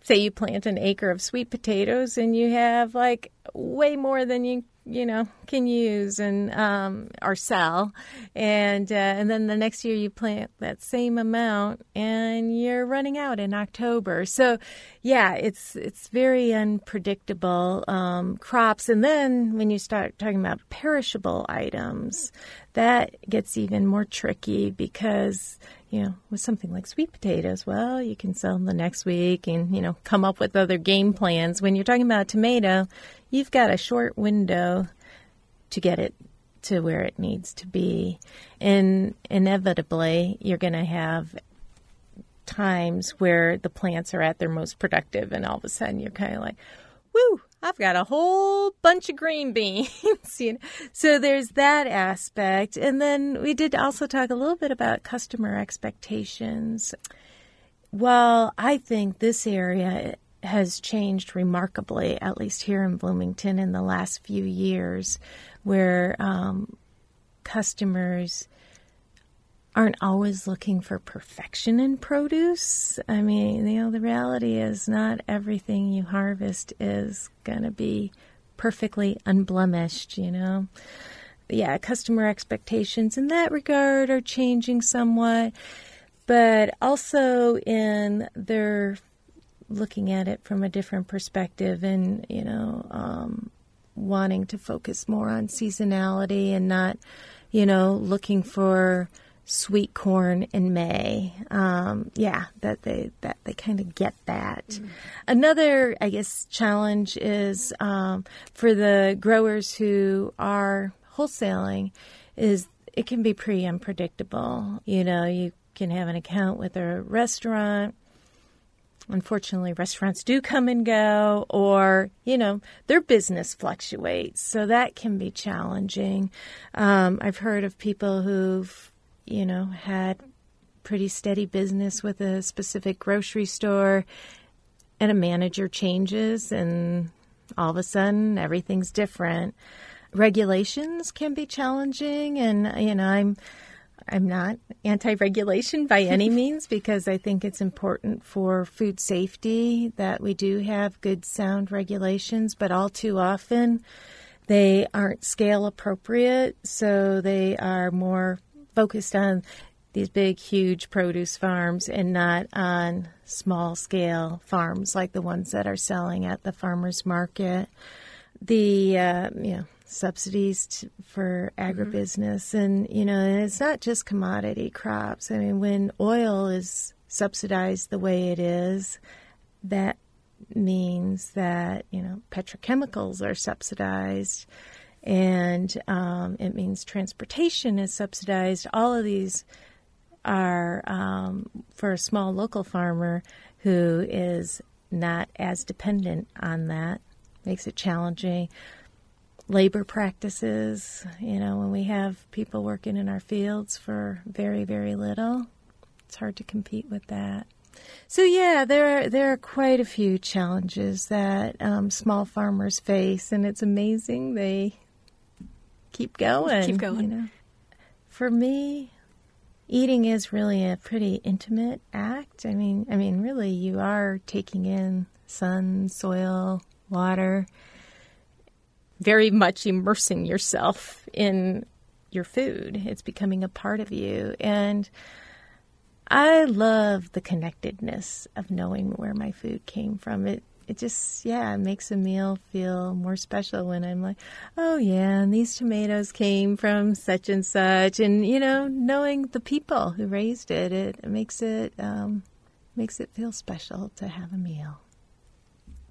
say you plant an acre of sweet potatoes and you have like way more than you you know can use and um, or sell, and uh, and then the next year you plant that same amount and you're running out in October. So yeah, it's it's very unpredictable um, crops. And then when you start talking about perishable items, that gets even more tricky because you know, with something like sweet potatoes, well, you can sell them the next week and, you know, come up with other game plans. When you're talking about a tomato, you've got a short window to get it to where it needs to be. And inevitably, you're going to have times where the plants are at their most productive, and all of a sudden you're kind of like, woo, I've got a whole bunch of green beans. you know? So there's that aspect. And then we did also talk a little bit about customer expectations. Well, I think this area has changed remarkably, at least here in Bloomington in the last few years, where um, customers aren't always looking for perfection in produce. I mean, you know, the reality is not everything you harvest is going to be perfectly unblemished, you know. Yeah, customer expectations in that regard are changing somewhat, but also in their looking at it from a different perspective and, you know, um, wanting to focus more on seasonality and not, you know, looking for sweet corn in May. Um, yeah, that they that they kind of get that. Mm-hmm. Another, I guess, challenge is um, for the growers who are wholesaling is it can be pretty unpredictable. You know, you can have an account with a restaurant. Unfortunately, restaurants do come and go, or, you know, their business fluctuates. So that can be challenging. Um, I've heard of people who've you know, had pretty steady business with a specific grocery store and a manager changes and all of a sudden everything's different. Regulations can be challenging and you know, I'm I'm not anti-regulation by any means because I think it's important for food safety that we do have good sound regulations, but all too often they aren't scale appropriate, so they are more focused on these big, huge produce farms and not on small scale farms like the ones that are selling at the farmers market. The uh, you know subsidies to, for agribusiness, mm-hmm. and you know, and it's not just commodity crops. I mean, when oil is subsidized the way it is, that means that you know petrochemicals are subsidized and um, it means transportation is subsidized. All of these are um, for a small local farmer who is not as dependent on that, makes it challenging. Labor practices, you know, when we have people working in our fields for very, very little, it's hard to compete with that. So yeah, there are, there are quite a few challenges that um, small farmers face, and it's amazing they keep going. Keep going. You know? For me, eating is really a pretty intimate act. I mean, I mean, really, you are taking in sun, soil, water, very much immersing yourself in your food. It's becoming a part of you, and I love the connectedness of knowing where my food came from. It it just yeah it makes a meal feel more special when i'm like oh yeah and these tomatoes came from such and such and you know knowing the people who raised it it, makes it um, makes it feel special to have a meal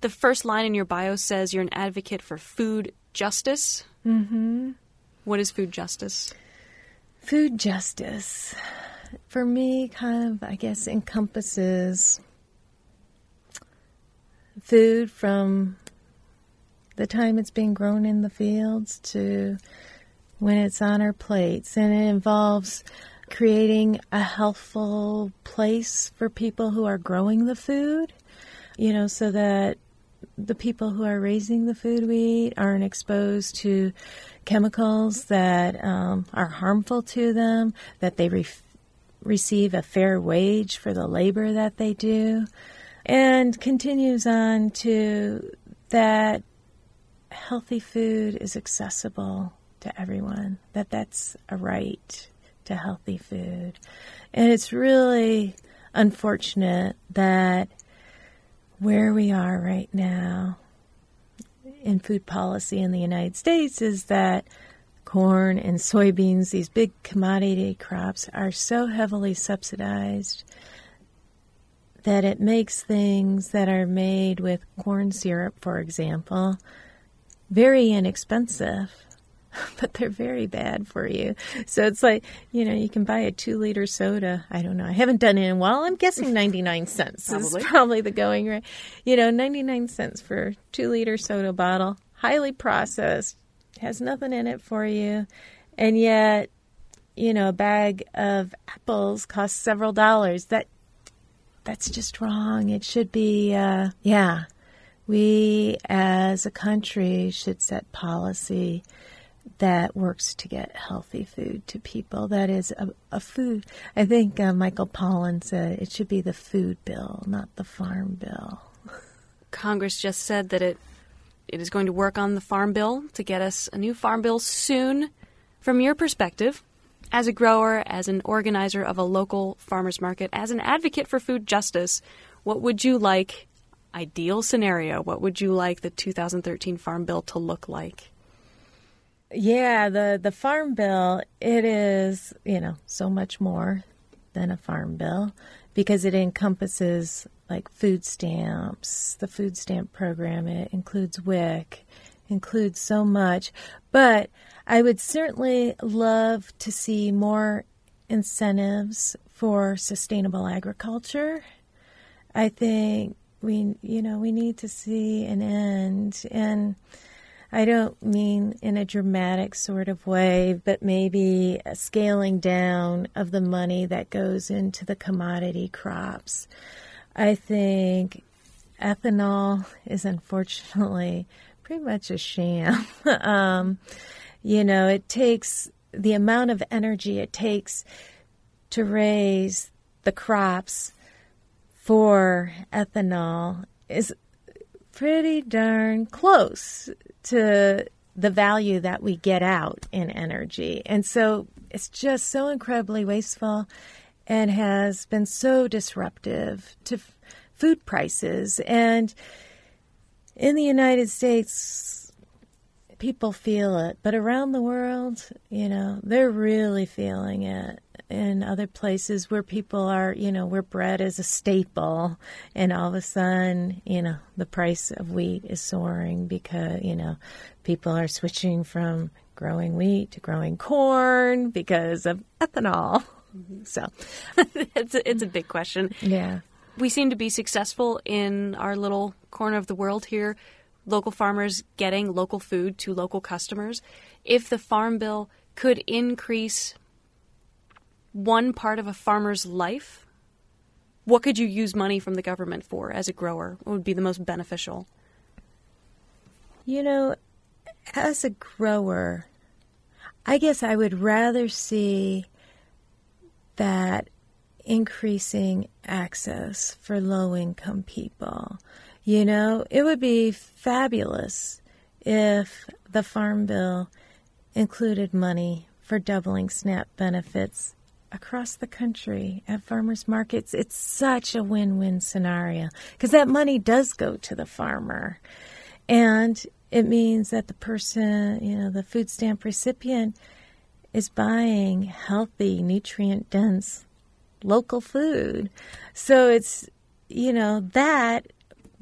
The first line in your bio says you're an advocate for food justice. Mm-hmm. What is food justice? Food justice, for me, kind of, I guess, encompasses food from the time it's being grown in the fields to when it's on our plates. And it involves creating a healthful place for people who are growing the food, you know, so that the people who are raising the food we eat aren't exposed to chemicals that um, are harmful to them, that they re- receive a fair wage for the labor that they do, and continues on to that healthy food is accessible to everyone, that that's a right to healthy food. And it's really unfortunate that where we are right now in food policy in the United States is that corn and soybeans, these big commodity crops, are so heavily subsidized that it makes things that are made with corn syrup, for example, very inexpensive but they're very bad for you. So it's like, you know, you can buy a two liter soda. I don't know. I haven't done it in a while. I'm guessing 99 cents probably. is probably the going rate. You know, 99 cents for two liter soda bottle, highly processed, has nothing in it for you. And yet, you know, a bag of apples costs several dollars. That that's just wrong. It should be, uh, yeah. We as a country should set policy that works to get healthy food to people. That is a, a food. I think uh, Michael Pollan said it should be the food bill, not the farm bill. Congress just said that it it is going to work on the farm bill to get us a new farm bill soon. From your perspective, as a grower, as an organizer of a local farmers market, as an advocate for food justice, what would you like ideal scenario? What would you like the 2013 farm bill to look like? Yeah, the the farm bill it is, you know, so much more than a farm bill because it encompasses like food stamps, the food stamp program, it includes WIC, includes so much. But I would certainly love to see more incentives for sustainable agriculture. I think we you know, we need to see an end and I don't mean in a dramatic sort of way, but maybe a scaling down of the money that goes into the commodity crops. I think ethanol is unfortunately pretty much a sham. um, you know, it takes the amount of energy it takes to raise the crops for ethanol is pretty darn close to the value that we get out in energy. And so it's just so incredibly wasteful and has been so disruptive to f- food prices. And in the United States, people feel it, but around the world, you know, they're really feeling it in other places where people are, you know, where bread is a staple, and all of a sudden, you know, the price of wheat is soaring because, you know, people are switching from growing wheat to growing corn because of ethanol. Mm-hmm. So it's a, it's a big question. Yeah. We seem to be successful in our little corner of the world here, local farmers getting local food to local customers. If the farm bill could increase one part of a farmer's life, what could you use money from the government for as a grower? What would be the most beneficial? You know, as a grower, I guess I would rather see that increasing access for low income people. You know, it would be fabulous if the Farm Bill included money for doubling SNAP benefits across the country at farmers markets. It's such a win win scenario because that money does go to the farmer. And it means that the person, you know, the food stamp recipient is buying healthy, nutrient dense local food. So it's, you know, that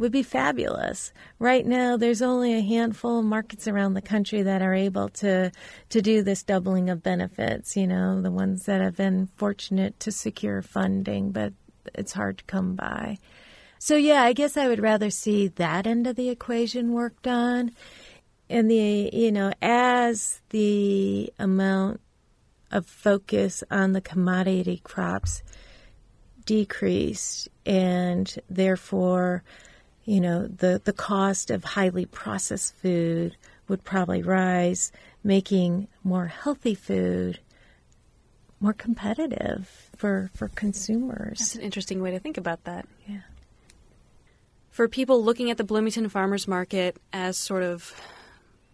would be fabulous. Right now, there's only a handful of markets around the country that are able to to do this doubling of benefits. You know, the ones that have been fortunate to secure funding, but it's hard to come by. So yeah, I guess I would rather see that end of the equation worked on, and the you know as the amount of focus on the commodity crops decreased and therefore you know the the cost of highly processed food would probably rise making more healthy food more competitive for for consumers That's an interesting way to think about that. yeah For people looking at the Bloomington Farmers Market as sort of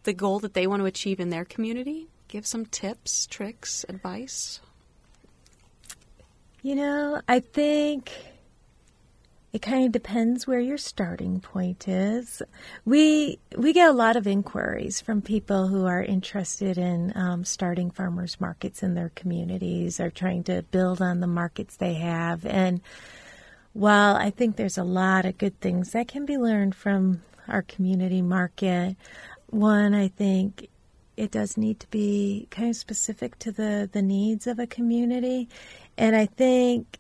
the goal that they want to achieve in their community, give some tips, tricks, advice. You know, I think it kind of depends where your starting point is. We we get a lot of inquiries from people who are interested in um, starting farmers markets in their communities or trying to build on the markets they have. And while I think there's a lot of good things that can be learned from our community market, one I think it does need to be kind of specific to the, the needs of a community. And I think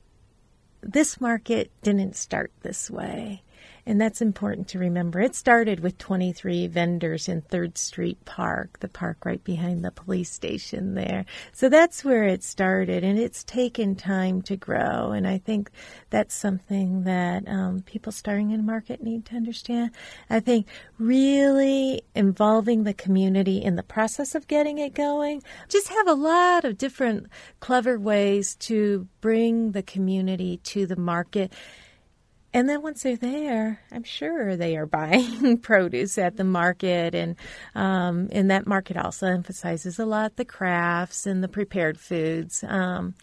this market didn't start this way. And that's important to remember. It started with 23 vendors in 3rd Street Park, the park right behind the police station there. So that's where it started, and it's taken time to grow. And I think that's something that um, people starting in market need to understand. I think really involving the community in the process of getting it going, just have a lot of different clever ways to bring the community to the market. And then once they're there, I'm sure they are buying produce at the market, and um, and that market also emphasizes a lot the crafts and the prepared foods. Um,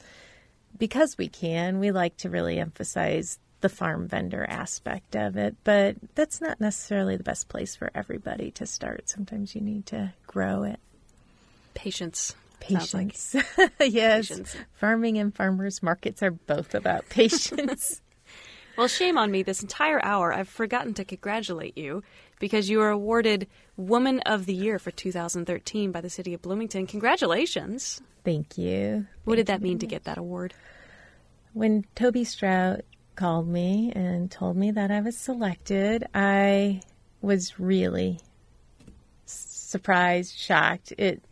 because we can, we like to really emphasize the farm vendor aspect of it, but that's not necessarily the best place for everybody to start. Sometimes you need to grow it. Patience. sounds like. Patience, yes. Patience. Farming and farmers markets are both about patience. Well, shame on me. This entire hour, I've forgotten to congratulate you because you were awarded Woman of the Year for 2013 by the city of Bloomington. Congratulations. Thank you. What did that mean to get that award? When Toby Strout called me and told me that I was selected, I was really surprised, shocked. It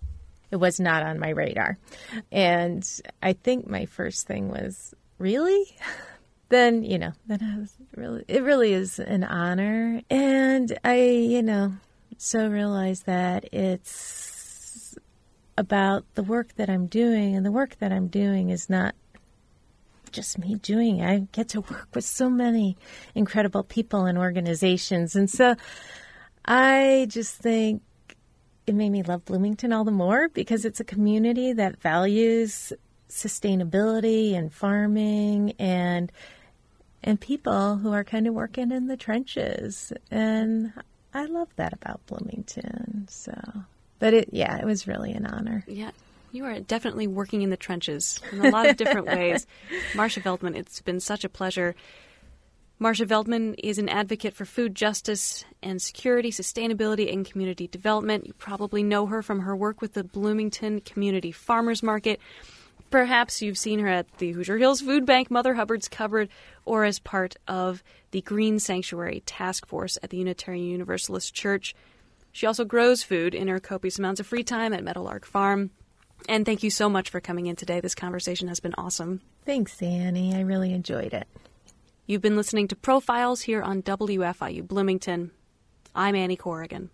it was not on my radar. And I think my first thing was, really? then, you know, then I was really it really is an honor. And I, you know, so realized that it's about the work that I'm doing and the work that I'm doing is not just me doing it. I get to work with so many incredible people and organizations. And so I just think it made me love Bloomington all the more because it's a community that values sustainability and farming and and people who are kind of working in the trenches. And I love that about Bloomington. So but it yeah, it was really an honor. Yeah, you are definitely working in the trenches in a lot of different ways. Marcia Veldman, it's been such a pleasure. Marcia Veldman is an advocate for food justice and security, sustainability, and community development. You probably know her from her work with the Bloomington Community Farmers Market. Perhaps you've seen her at the Hoosier Hills Food Bank, Mother Hubbard's Cupboard, or as part of the Green Sanctuary Task Force at the Unitarian Universalist Church. She also grows food in her copious amounts of free time at Meadowlark Farm. And thank you so much for coming in today. This conversation has been awesome. Thanks, Annie. I really enjoyed it. You've been listening to Profiles here on WFIU Bloomington. I'm Annie Corrigan.